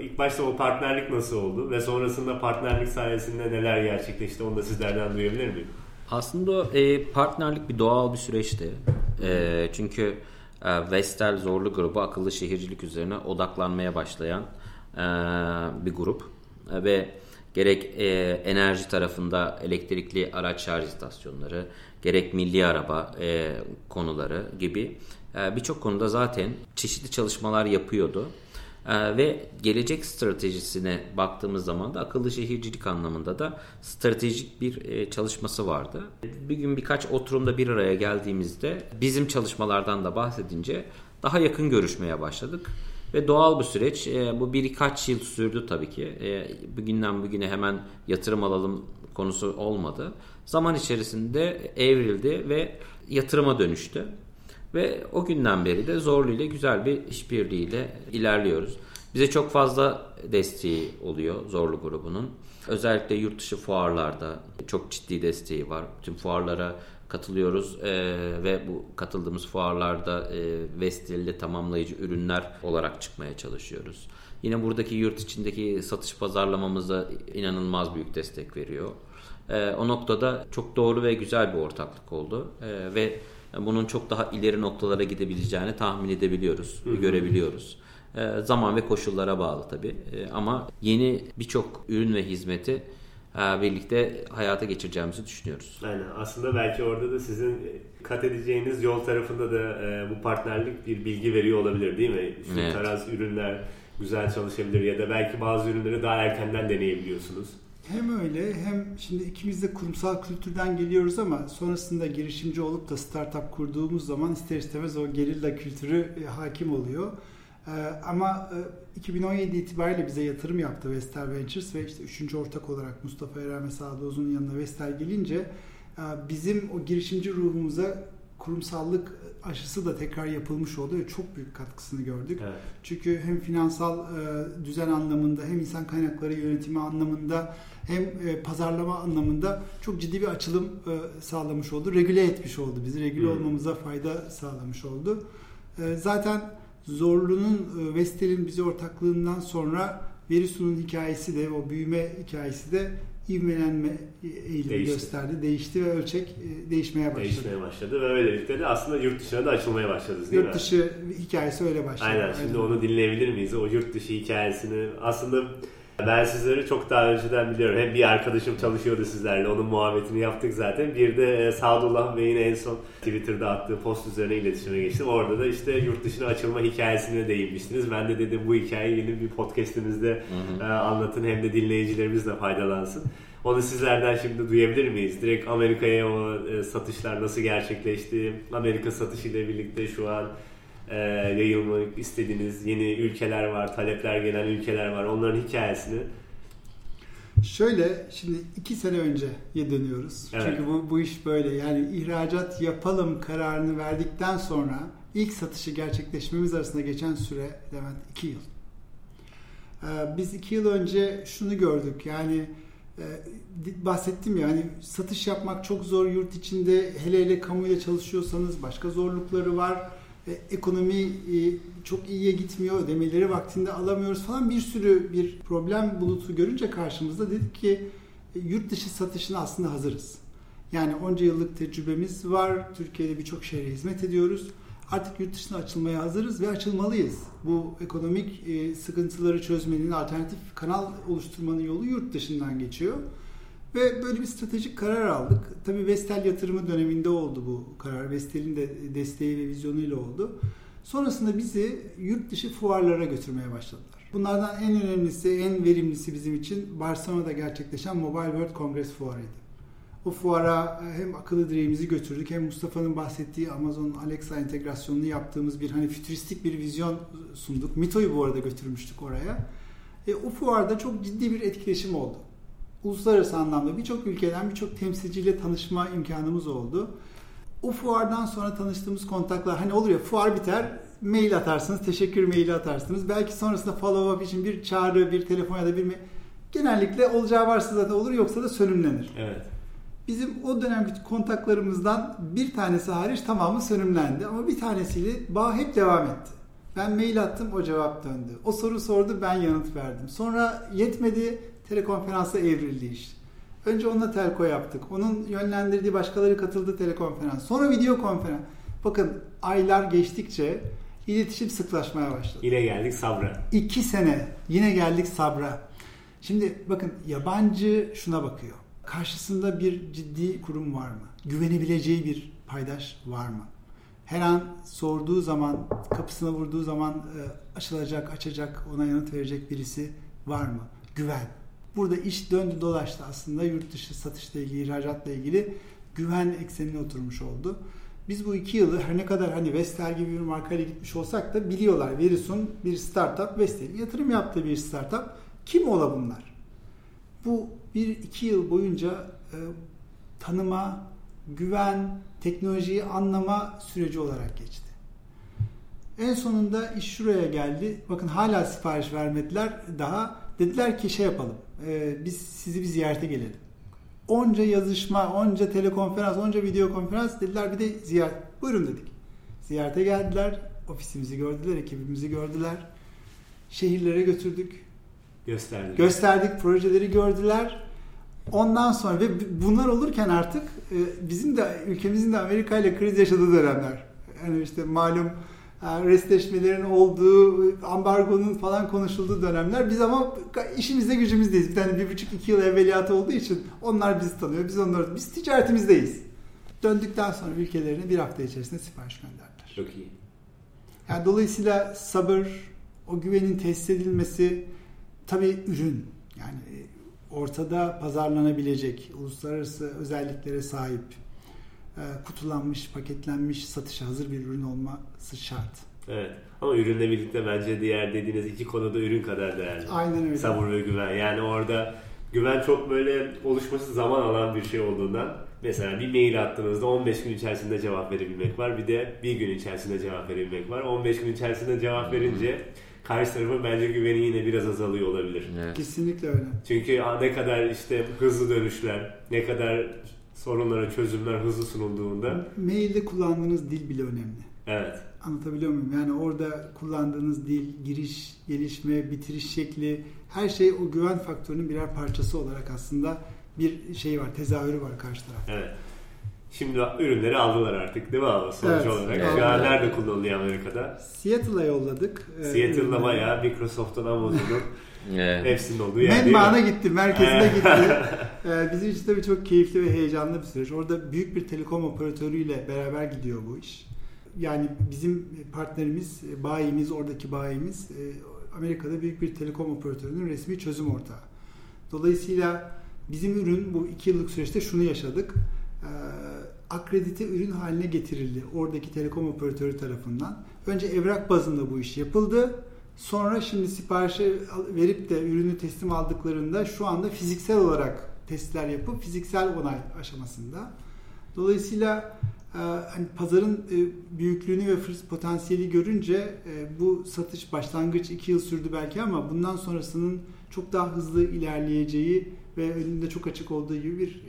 İlk başta o partnerlik nasıl oldu ve sonrasında partnerlik sayesinde neler gerçekleşti onu da sizlerden duyabilir miyim? Aslında e, partnerlik bir doğal bir süreçti. E, çünkü e, Vestel Zorlu grubu akıllı şehircilik üzerine odaklanmaya başlayan e, bir grup E, ve gerek e, enerji tarafında elektrikli araç şarj istasyonları, gerek milli araba e, konuları gibi e, birçok konuda zaten çeşitli çalışmalar yapıyordu. Ee, ve gelecek stratejisine baktığımız zaman da akıllı şehircilik anlamında da stratejik bir e, çalışması vardı. Bir gün birkaç oturumda bir araya geldiğimizde bizim çalışmalardan da bahsedince daha yakın görüşmeye başladık. Ve doğal bir süreç. E, bu birkaç yıl sürdü tabii ki. E, bugünden bugüne hemen yatırım alalım konusu olmadı. Zaman içerisinde evrildi ve yatırıma dönüştü. Ve o günden beri de Zorlu ile güzel bir işbirliğiyle ilerliyoruz. Bize çok fazla desteği oluyor Zorlu grubunun. Özellikle yurt dışı fuarlarda çok ciddi desteği var. Tüm fuarlara katılıyoruz Ee, ve bu katıldığımız fuarlarda e, Vestel'li tamamlayıcı ürünler olarak çıkmaya çalışıyoruz. Yine buradaki yurt içindeki satış pazarlamamıza inanılmaz büyük destek veriyor. Ee, o noktada çok doğru ve güzel bir ortaklık oldu. Ee, ve bunun çok daha ileri noktalara gidebileceğini tahmin edebiliyoruz, görebiliyoruz. Ee, zaman ve koşullara bağlı tabii. Ee, ama yeni birçok ürün ve hizmeti e, birlikte hayata geçireceğimizi düşünüyoruz. Aynen. Aslında belki orada da sizin e, kat edeceğiniz yol tarafında da e, bu partnerlik bir bilgi veriyor olabilir değil mi? Şu Evet. tarz ürünler güzel çalışabilir ya da belki bazı ürünleri daha erkenden deneyebiliyorsunuz. Hem öyle hem şimdi ikimiz de kurumsal kültürden geliyoruz ama sonrasında girişimci olup da startup kurduğumuz zaman ister istemez o gerilla kültürü e, hakim oluyor. E, ama e, 2017 itibariyle bize yatırım yaptı Vestel Ventures ve işte üçüncü ortak olarak Mustafa Eren ve Sağda Uzun'un yanına Vestel gelince e, bizim o girişimci ruhumuza kurumsallık aşısı da tekrar yapılmış oldu ve çok büyük katkısını gördük. Evet. Çünkü hem finansal e, düzen anlamında hem insan kaynakları yönetimi anlamında hem e, pazarlama anlamında çok ciddi bir açılım e, sağlamış oldu. Regüle etmiş oldu bizi. Regüle Hı. olmamıza fayda sağlamış oldu. E, zaten Zorlu'nun Vestel'in bize ortaklığından sonra Verisu'nun hikayesi de o büyüme hikayesi de ivmelenme eğilimi Değişti. gösterdi. Değişti ve ölçek değişmeye başladı. Değişmeye başladı ve böylelikle de aslında yurt dışına da açılmaya başladınız değil? Yurt dışı hikayesi öyle başladı. Aynen. Şimdi onu dinleyebilir miyiz? O yurt dışı hikayesini. Aslında ben sizleri çok daha önceden biliyorum. Hem bir arkadaşım çalışıyordu sizlerle. Onun muhabbetini yaptık zaten. Bir de e, Sadullah Bey'in en son Twitter'da attığı post üzerine iletişime geçtim. Orada da işte yurt dışına açılma hikayesine değinmiştiniz. Ben de dedim bu hikayeyi yeni bir podcastimizde e, anlatın. Hem de dinleyicilerimiz de faydalansın. Onu sizlerden şimdi duyabilir miyiz? Direkt Amerika'ya o e, satışlar nasıl gerçekleşti? Amerika satışıyla birlikte şu an e, yayılmak istediğiniz yeni ülkeler var, talepler gelen ülkeler var. Onların hikayesini Şöyle şimdi iki sene önceye dönüyoruz. Evet. Çünkü bu, bu iş böyle yani ihracat yapalım kararını verdikten sonra ilk satışı gerçekleşmemiz arasında geçen süre Levent iki yıl. Ee, biz iki yıl önce şunu gördük yani e, bahsettim ya hani satış yapmak çok zor yurt içinde hele hele kamuyla çalışıyorsanız başka zorlukları var. Ekonomi e, çok iyiye gitmiyor, ödemeleri vaktinde alamıyoruz falan bir sürü bir problem bulutu görünce karşımızda dedik ki e, yurt dışı satışına aslında hazırız. Yani onca yıllık tecrübemiz var. Türkiye'de birçok şehre hizmet ediyoruz. Artık yurt dışına açılmaya hazırız ve açılmalıyız. Bu ekonomik e, sıkıntıları çözmenin, alternatif kanal oluşturmanın yolu yurt dışından geçiyor. Ve böyle bir stratejik karar aldık. Tabii Vestel yatırımı döneminde oldu bu karar. Vestel'in de desteği ve vizyonuyla oldu. Sonrasında bizi yurt dışı fuarlara götürmeye başladılar. Bunlardan en önemlisi, en verimlisi bizim için Barcelona'da gerçekleşen Mobile World Congress fuarıydı. O fuara hem akıllı direğimizi götürdük hem Mustafa'nın bahsettiği Amazon Alexa entegrasyonunu yaptığımız bir hani fütüristik bir vizyon sunduk. Mito'yu bu arada götürmüştük oraya. E, o fuarda çok ciddi bir etkileşim oldu. Uluslararası anlamda birçok ülkeden birçok temsilciyle tanışma imkanımız oldu. O fuardan sonra tanıştığımız kontaklar hani olur ya fuar biter mail atarsınız, teşekkür maili atarsınız. Belki sonrasında follow up için bir çağrı, bir telefon ya da bir genellikle olacağı varsa zaten olur yoksa da sönümlenir. Evet. Bizim o dönemki kontaklarımızdan bir tanesi hariç tamamı sönümlendi ama bir tanesiyle bağ hep devam etti. Ben mail attım o cevap döndü. O soru sordu ben yanıt verdim. Sonra yetmedi telekonferansa evrildi iş. Önce onunla telko yaptık. Onun yönlendirdiği başkaları katıldı telekonferans. Sonra video konferans. Bakın aylar geçtikçe iletişim sıklaşmaya başladı. Yine geldik sabra. İki sene yine geldik sabra. Şimdi bakın yabancı şuna bakıyor. Karşısında bir ciddi kurum var mı? Güvenebileceği bir paydaş var mı? Her an sorduğu zaman, kapısına vurduğu zaman e, açılacak, açacak, ona yanıt verecek birisi var mı? Güven. Burada iş döndü dolaştı aslında yurt dışı satışla ilgili, ihracatla ilgili güven eksenine oturmuş oldu. Biz bu iki yılı her ne kadar hani Vestel gibi bir markayla gitmiş olsak da biliyorlar. Veris'un bir startup, Vestel'in yatırım yaptığı bir startup. Kim ola bunlar? Bu bir iki yıl boyunca e, tanıma, güven, teknolojiyi anlama süreci olarak geçti. En sonunda iş şuraya geldi. Bakın hala sipariş vermediler daha. Dediler ki şey yapalım. E, biz sizi bir ziyarete gelelim. Onca yazışma, onca telekonferans, onca video konferans dediler bir de ziyaret. Buyurun dedik. Ziyarete geldiler. Ofisimizi gördüler, ekibimizi gördüler. Şehirlere götürdük. Gösterdik. Gösterdik, projeleri gördüler. Ondan sonra ve bunlar olurken artık e, bizim de ülkemizin de Amerika ile kriz yaşadığı dönemler. Yani işte malum e, restleşmelerin olduğu, ambargonun falan konuşulduğu dönemler. Biz ama işimizde gücümüzdeyiz. Bir tane bir buçuk iki yıl evveliyatı olduğu için onlar bizi tanıyor, biz onları, biz ticaretimizdeyiz. Döndükten sonra ülkelerine bir hafta içerisinde sipariş gönderdiler. Çok iyi. Yani dolayısıyla sabır, o güvenin tesis edilmesi, tabii ürün. Yani ortada pazarlanabilecek, uluslararası özelliklere sahip, e, kutulanmış, paketlenmiş, satışa hazır bir ürün olması şart. Evet. Ama ürünle birlikte bence diğer dediğiniz iki konuda ürün kadar değerli. Aynen öyle. Sabır ve güven. Yani orada güven çok böyle oluşması zaman alan bir şey olduğundan mesela bir mail attığınızda 15 gün içerisinde cevap verebilmek var. Bir de bir gün içerisinde cevap verebilmek var. 15 gün içerisinde cevap verince karşı tarafın bence güveni yine biraz azalıyor olabilir. Evet. Kesinlikle öyle. Çünkü ne kadar işte hızlı dönüşler, ne kadar sorunlara çözümler hızlı sunulduğunda. Mailde kullandığınız dil bile önemli. Evet. Anlatabiliyor muyum? Yani orada kullandığınız dil, giriş, gelişme, bitiriş şekli her şey o güven faktörünün birer parçası olarak aslında bir şey var, tezahürü var karşı tarafta. Evet. Şimdi ürünleri aldılar artık değil mi abi sonuç evet, olarak? Evet. Şu an nerede kullanılıyor Amerika'da? Seattle'a yolladık. Seattle'da bayağı Microsoft'un, Amazon'un evet. hepsinin olduğu yer Menbaana gitti, merkezine gitti. Ee, bizim için tabii çok keyifli ve heyecanlı bir süreç. Orada büyük bir telekom operatörüyle beraber gidiyor bu iş. Yani bizim partnerimiz, bayimiz, oradaki bayimiz e, Amerika'da büyük bir telekom operatörünün resmi çözüm ortağı. Dolayısıyla bizim ürün bu iki yıllık süreçte şunu yaşadık. Ee, akredite ürün haline getirildi oradaki telekom operatörü tarafından. Önce evrak bazında bu iş yapıldı. Sonra şimdi siparişi verip de ürünü teslim aldıklarında şu anda fiziksel olarak testler yapıp fiziksel onay aşamasında. Dolayısıyla e, hani pazarın e, büyüklüğünü ve fırsat potansiyeli görünce e, bu satış başlangıç 2 yıl sürdü belki ama bundan sonrasının çok daha hızlı ilerleyeceği ve önünde çok açık olduğu gibi bir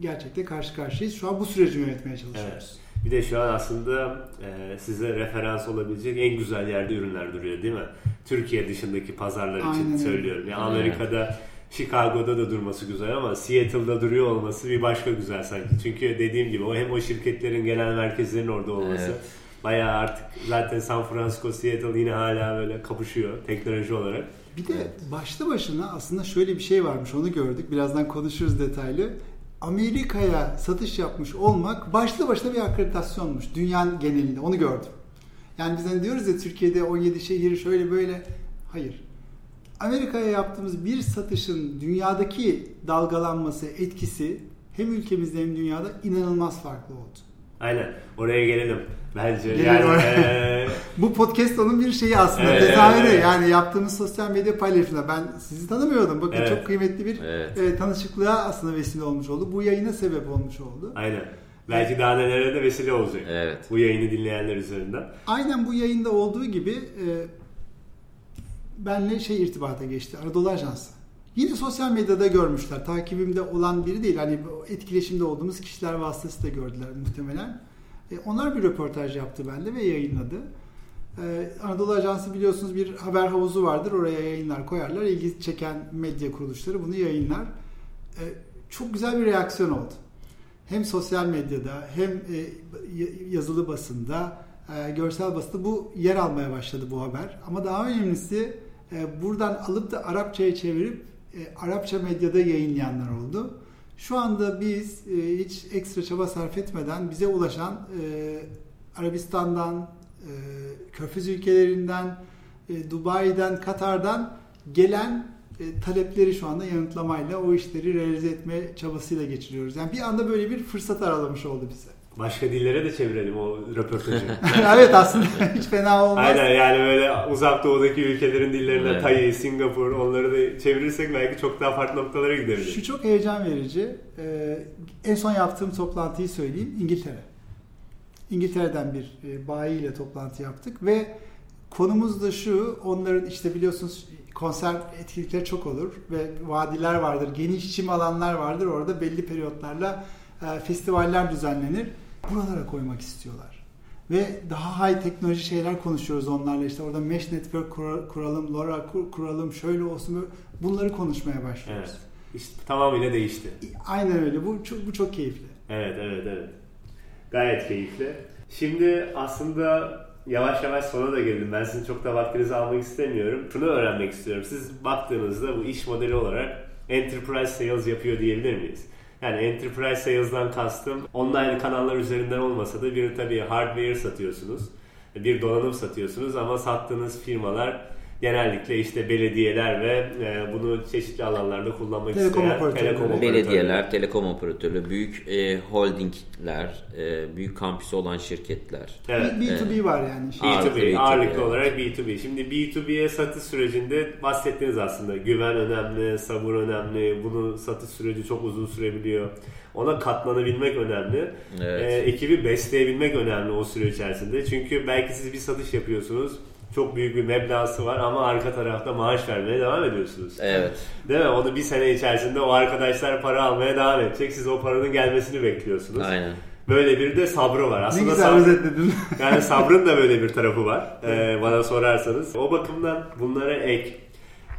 gerçekte karşı karşıyayız. Şu an bu süreci yönetmeye çalışıyoruz. Evet. Bir de şu an aslında e, size referans olabilecek en güzel yerde ürünler duruyor değil mi? Türkiye dışındaki pazarlar için Aynen öyle. söylüyorum. Yani Amerika'da, Chicago'da da durması güzel ama Seattle'da duruyor olması bir başka güzel sanki. Çünkü dediğim gibi o hem o şirketlerin genel merkezlerinin orada olması. Evet. Bayağı artık zaten San Francisco, Seattle yine hala böyle kapışıyor teknoloji olarak. Bir de başlı başına aslında şöyle bir şey varmış onu gördük. Birazdan konuşuruz detaylı. Amerika'ya satış yapmış olmak başlı başına bir akreditasyonmuş. Dünyanın genelinde onu gördüm. Yani biz hani diyoruz ya Türkiye'de 17 şehir şöyle böyle. Hayır. Amerika'ya yaptığımız bir satışın dünyadaki dalgalanması, etkisi hem ülkemizde hem dünyada inanılmaz farklı oldu. Aynen. Oraya gelelim. Bence Gelelim yani oraya. e, Bu podcast onun bir şeyi aslında. Evet, tezahürü. evet. Yani yaptığımız sosyal medya paylaşımında. Ben sizi tanımıyordum. Bakın Evet. çok kıymetli bir Evet. e, tanışıklığa aslında vesile olmuş oldu. Bu yayına sebep olmuş oldu. aynen. Belki daha nelere de vesile olacak. Evet. Bu yayını dinleyenler üzerinden. Aynen bu yayında olduğu gibi e, benle şey irtibata geçti. Anadolu Ajansı. Yine sosyal medyada görmüşler. Takibimde olan biri değil. Hani etkileşimde olduğumuz kişiler vasıtasıyla gördüler muhtemelen. E, onlar bir röportaj yaptı bende ve yayınladı. E, Anadolu Ajansı biliyorsunuz bir haber havuzu vardır. Oraya yayınlar koyarlar. İlgi çeken medya kuruluşları bunu yayınlar. E, çok güzel bir reaksiyon oldu. Hem sosyal medyada hem e, yazılı basında, e, görsel basında bu yer almaya başladı bu haber. Ama daha önemlisi e, buradan alıp da Arapçaya çevirip e, Arapça medyada yayınlayanlar oldu. Şu anda biz e, hiç ekstra çaba sarf etmeden bize ulaşan e, Arabistan'dan, e, Körfez ülkelerinden, e, Dubai'den, Katar'dan gelen e, talepleri şu anda yanıtlamayla o işleri realize etme çabasıyla geçiriyoruz. Yani bir anda böyle bir fırsat aralamış oldu bize. Başka dillere de çevirelim o röportajı. evet aslında hiç fena olmaz. Aynen yani böyle uzak doğudaki ülkelerin dillerine Evet. Tay, Singapur onları da çevirirsek belki çok daha farklı noktalara gideriz. Şu çok heyecan verici. Ee, en son yaptığım toplantıyı söyleyeyim. İngiltere. İngiltere'den bir e, bayiyle toplantı yaptık ve konumuz da şu. Onların işte biliyorsunuz konser etkinlikleri çok olur ve vadiler vardır. Geniş çim alanlar vardır. Orada belli periyotlarla e, festivaller düzenlenir. Buralara koymak istiyorlar. Ve daha high teknoloji şeyler konuşuyoruz onlarla. İşte orada mesh network kur- kuralım, LoRa kur- kuralım, şöyle olsun. böyle. Bunları konuşmaya başlıyoruz. Evet. İşte tamamıyla değişti. Aynen öyle. Bu çok, bu çok keyifli. Evet evet evet. Gayet keyifli. Şimdi aslında yavaş yavaş sona da geldim. Ben sizin çok da vaktinizi almak istemiyorum. Şunu öğrenmek istiyorum. Siz baktığınızda bu iş modeli olarak enterprise sales yapıyor diyebilir miyiz? Yani enterprise sales'dan kastım online kanallar üzerinden olmasa da bir tabii hardware satıyorsunuz. Bir donanım satıyorsunuz ama sattığınız firmalar genellikle işte belediyeler ve e, bunu çeşitli alanlarda kullanmak Telekom isteyen operatörleri. telekom operatörleri. Belediyeler, telekom operatörü, büyük e, holdingler, e, büyük kampüsü olan şirketler. Evet. B2B var yani. Şey. Ağırlıklı B2B, B2B, ağırlıklı evet. olarak B2B. Şimdi B2B'ye satış sürecinde bahsettiniz aslında. Güven önemli, sabır önemli. Bunun satış süreci çok uzun sürebiliyor. Ona katlanabilmek önemli. Evet. Ee, ekibi besleyebilmek önemli o süre içerisinde. Çünkü belki siz bir satış yapıyorsunuz. Çok büyük bir meblası var ama arka tarafta maaş vermeye devam ediyorsunuz. Evet. Değil mi? Onu bir sene içerisinde o arkadaşlar para almaya devam edecek. Siz o paranın gelmesini bekliyorsunuz. Aynen. Böyle bir de sabrı var. Ne Aslında güzel sabr- özetledin. yani sabrın da böyle bir tarafı var ee, bana sorarsanız. O bakımdan bunlara ek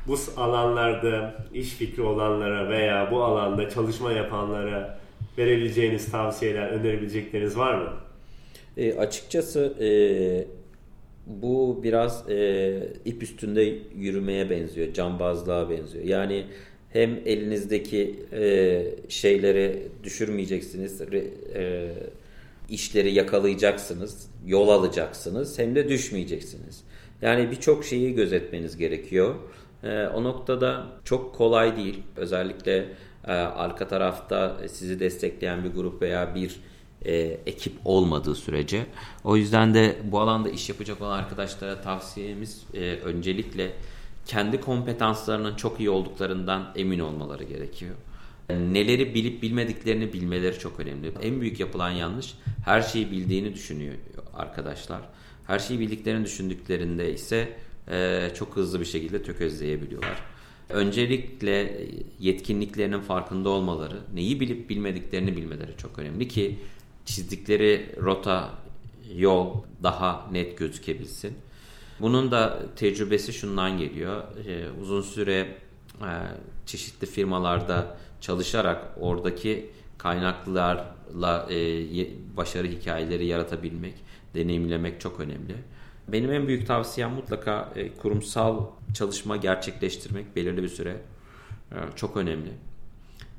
bu alanlarda iş fikri olanlara veya bu alanda çalışma yapanlara verebileceğiniz tavsiyeler, önerebilecekleriniz var mı? E, açıkçası e, bu biraz e, ip üstünde yürümeye benziyor, cambazlığa benziyor. Yani hem elinizdeki e, şeyleri düşürmeyeceksiniz, e, işleri yakalayacaksınız, yol alacaksınız, hem de düşmeyeceksiniz. Yani birçok şeyi gözetmeniz gerekiyor. E, o noktada çok kolay değil. Özellikle e, arka tarafta sizi destekleyen bir grup veya bir e, ekip olmadığı sürece. O yüzden de bu alanda iş yapacak olan arkadaşlara tavsiyemiz e, öncelikle kendi kompetanslarının çok iyi olduklarından emin olmaları gerekiyor. Neleri bilip bilmediklerini bilmeleri çok önemli. En büyük yapılan yanlış her şeyi bildiğini düşünüyor arkadaşlar. Her şeyi bildiklerini düşündüklerinde ise e, çok hızlı bir şekilde tökezleyebiliyorlar. Öncelikle yetkinliklerinin farkında olmaları, neyi bilip bilmediklerini bilmeleri çok önemli ki çizdikleri rota, yol daha net gözükebilsin. Bunun da tecrübesi şundan geliyor. Ee, uzun süre e, çeşitli firmalarda çalışarak oradaki kaynaklarla e, başarı hikayeleri yaratabilmek, deneyimlemek çok önemli. Benim en büyük tavsiyem mutlaka e, kurumsal çalışma gerçekleştirmek belirli bir süre e, çok önemli.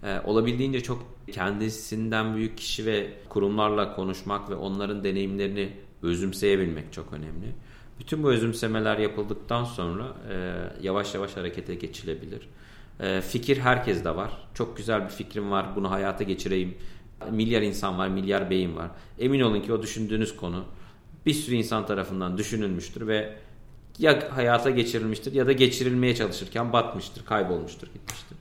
E, olabildiğince çok kendisinden büyük kişi ve kurumlarla konuşmak ve onların deneyimlerini özümseyebilmek çok önemli. Bütün bu özümsemeler yapıldıktan sonra e, yavaş yavaş harekete geçilebilir. E, fikir herkeste var. Çok güzel bir fikrim var. Bunu hayata geçireyim. Milyar insan var, milyar beyin var. Emin olun ki o düşündüğünüz konu bir sürü insan tarafından düşünülmüştür ve ya hayata geçirilmiştir ya da geçirilmeye çalışırken batmıştır, kaybolmuştur, gitmiştir.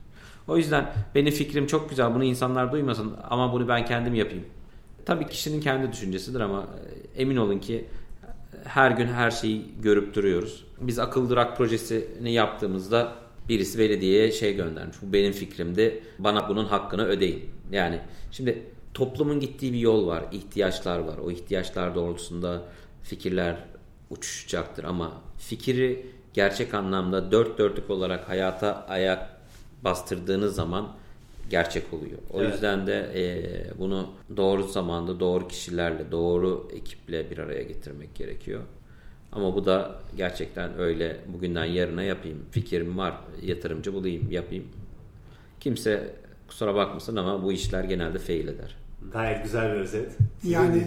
O yüzden benim fikrim çok güzel bunu insanlar duymasın ama bunu ben kendim yapayım. Tabii kişinin kendi düşüncesidir ama emin olun ki her gün her şeyi görüp duruyoruz. Biz akıl durak projesini yaptığımızda birisi belediyeye şey göndermiş. Bu benim fikrimdi. Bana bunun hakkını ödeyin. Yani şimdi toplumun gittiği bir yol var. ihtiyaçlar var. O ihtiyaçlar doğrultusunda fikirler uçuşacaktır ama fikri gerçek anlamda dört dörtlük olarak hayata ayak bastırdığınız zaman gerçek oluyor. O evet. yüzden de e, bunu doğru zamanda doğru kişilerle, doğru ekiple bir araya getirmek gerekiyor. Ama bu da gerçekten öyle bugünden yarına yapayım. Fikrim var, yatırımcı bulayım, yapayım. Kimse kusura bakmasın ama bu işler genelde fail eder. Gayet güzel bir özet. Sizin yani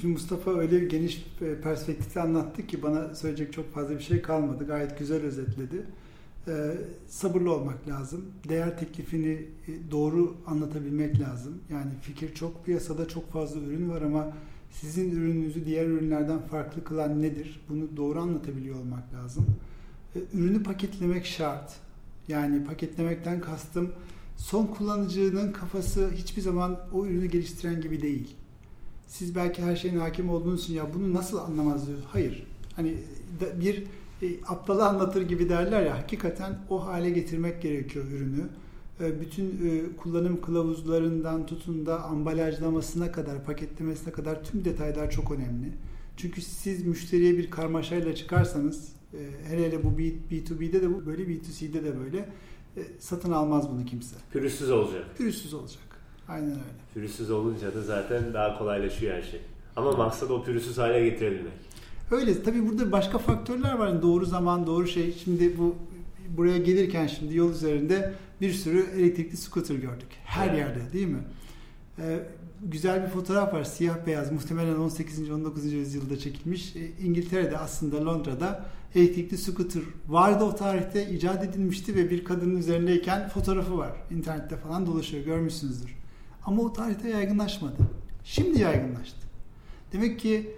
şimdi Mustafa öyle bir geniş perspektifte anlattı ki bana söyleyecek çok fazla bir şey kalmadı. Gayet güzel özetledi. Ee, sabırlı olmak lazım. Değer teklifini e, doğru anlatabilmek lazım. Yani fikir çok piyasada çok fazla ürün var ama sizin ürününüzü diğer ürünlerden farklı kılan nedir? Bunu doğru anlatabiliyor olmak lazım. Ee, ürünü paketlemek şart. Yani paketlemekten kastım son kullanıcının kafası hiçbir zaman o ürünü geliştiren gibi değil. Siz belki her şeyin hakim olduğunuz için ya bunu nasıl anlamaz diyor. Hayır. Hani bir e, aptalı anlatır gibi derler ya hakikaten o hale getirmek gerekiyor ürünü. E, bütün e, kullanım kılavuzlarından tutun da ambalajlamasına kadar, paketlemesine kadar tüm detaylar çok önemli. Çünkü siz müşteriye bir karmaşayla çıkarsanız, e, hele hele bu B2B'de de bu böyle, B2C'de de böyle e, satın almaz bunu kimse. Pürüzsüz olacak. Pürüzsüz olacak. Aynen öyle. Pürüzsüz olunca da zaten daha kolaylaşıyor her şey. Ama maksat o pürüzsüz hale getirebilmek. Öyle. Tabii burada başka faktörler var. Yani doğru zaman, doğru şey. Şimdi bu buraya gelirken şimdi yol üzerinde bir sürü elektrikli scooter gördük. Her evet. yerde değil mi? Ee, güzel bir fotoğraf var. Siyah beyaz. Muhtemelen 18. 19. yüzyılda çekilmiş. Ee, İngiltere'de aslında Londra'da elektrikli scooter vardı o tarihte icat edilmişti ve bir kadının üzerindeyken fotoğrafı var. İnternette falan dolaşıyor görmüşsünüzdür. Ama o tarihte yaygınlaşmadı. Şimdi yaygınlaştı. Demek ki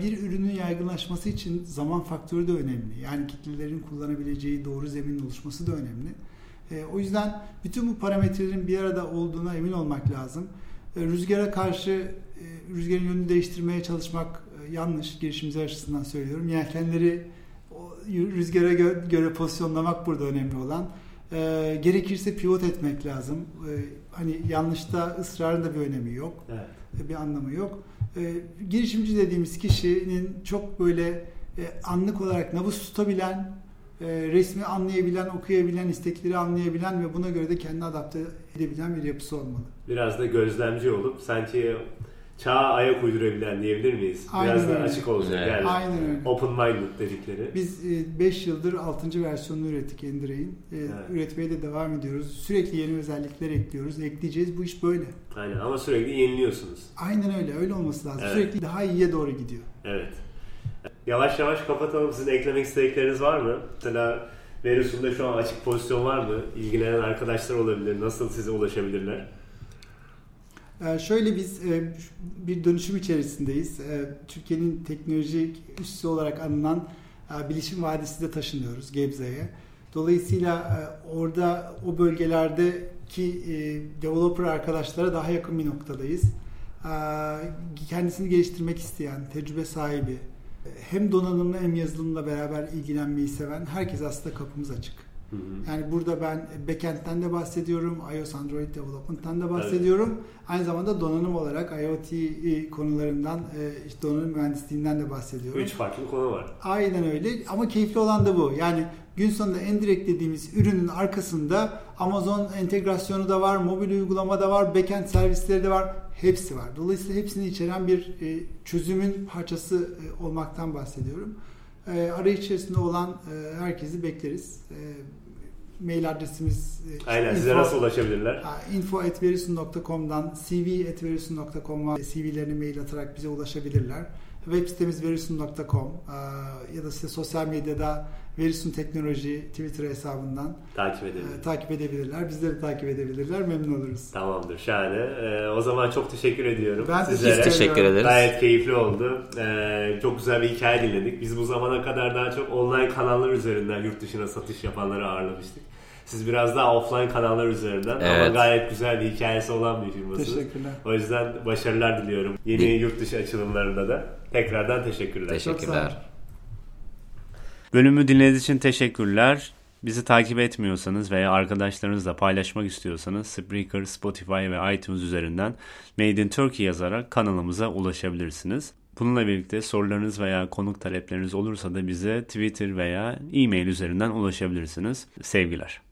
bir ürünün yaygınlaşması için zaman faktörü de önemli. Yani kitlelerin kullanabileceği doğru zemin oluşması da önemli. E, o yüzden bütün bu parametrelerin bir arada olduğuna emin olmak lazım. E, rüzgara karşı rüzgarın yönünü değiştirmeye çalışmak yanlış. Girişimci açısından söylüyorum. Yelkenleri rüzgara göre pozisyonlamak burada önemli olan. E, gerekirse pivot etmek lazım. E, hani yanlışta ısrarın da bir önemi yok. Evet. E, bir anlamı yok. E, girişimci dediğimiz kişinin çok böyle e, anlık olarak nabız tutabilen, e, resmi anlayabilen, okuyabilen, istekleri anlayabilen ve buna göre de kendini adapte edebilen bir yapısı olmalı. Biraz da gözlemci olup sanki çağa ayak uydurabilen diyebilir miyiz? Aynen Biraz öyle. da açık olacak evet. yani. Aynen öyle. Open minded dedikleri. Biz 5 e, yıldır 6. versiyonunu ürettik Endire'in. E, evet. Üretmeye de devam ediyoruz. Sürekli yeni özellikler ekliyoruz. Ekleyeceğiz. Bu iş böyle. Aynen ama sürekli yeniliyorsunuz. Aynen öyle. Öyle olması lazım. Evet. Sürekli daha iyiye doğru gidiyor. Evet. Yavaş yavaş kapatalım. Sizin eklemek istedikleriniz var mı? Mesela Verisum'da şu an açık pozisyon var mı? İlgilenen arkadaşlar olabilir. Nasıl size ulaşabilirler? Ee, şöyle biz e, bir dönüşüm içerisindeyiz. Ee, Türkiye'nin teknolojik üssü olarak anılan e, Bilişim Vadisi'de taşınıyoruz Gebze'ye. Dolayısıyla e, orada o bölgelerdeki developer arkadaşlara daha yakın bir noktadayız. Kendisini geliştirmek isteyen, tecrübe sahibi, hem donanımla hem yazılımla beraber ilgilenmeyi seven herkes aslında kapımız açık. Hı hı. Yani burada ben backend'den de bahsediyorum, iOS Android Development'tan da bahsediyorum. Evet. Aynı zamanda donanım olarak IoT konularından, e, işte donanım mühendisliğinden de bahsediyorum. Üç farklı konu var. Aynen öyle ama keyifli olan da bu. Yani gün sonunda Endirect dediğimiz ürünün arkasında Amazon entegrasyonu da var, mobil uygulama da var, backend servisleri de var. Hepsi var. Dolayısıyla hepsini içeren bir e, çözümün parçası e, olmaktan bahsediyorum. Arayış içerisinde olan herkesi bekleriz. Mail adresimiz Aynen info, size nasıl ulaşabilirler? info.verisun.com'dan cv.verisun.com'a CV'lerini mail atarak bize ulaşabilirler. Web sitemiz verisun.com ya da size sosyal medyada Verisun Teknoloji Twitter hesabından takip edebilirler. E, takip edebilirler. Bizleri takip edebilirler. Memnun oluruz. Tamamdır. Şahane. E, o zaman çok teşekkür ediyorum. Ben sizlere. teşekkür ederiz. Gayet keyifli oldu. E, çok güzel bir hikaye dinledik. Biz bu zamana kadar daha çok online kanallar üzerinden yurt dışına satış yapanları ağırlamıştık. Siz biraz daha offline kanallar üzerinden evet. ama gayet güzel bir hikayesi olan bir firmasınız. Teşekkürler. O yüzden başarılar diliyorum. Yeni yurt dışı açılımlarında da. Tekrardan teşekkürler. Teşekkürler. Bölümü dinlediğiniz için teşekkürler. Bizi takip etmiyorsanız veya arkadaşlarınızla paylaşmak istiyorsanız Spreaker, Spotify ve iTunes üzerinden Made in Turkey yazarak kanalımıza ulaşabilirsiniz. Bununla birlikte sorularınız veya konuk talepleriniz olursa da bize Twitter veya e-mail üzerinden ulaşabilirsiniz. Sevgiler.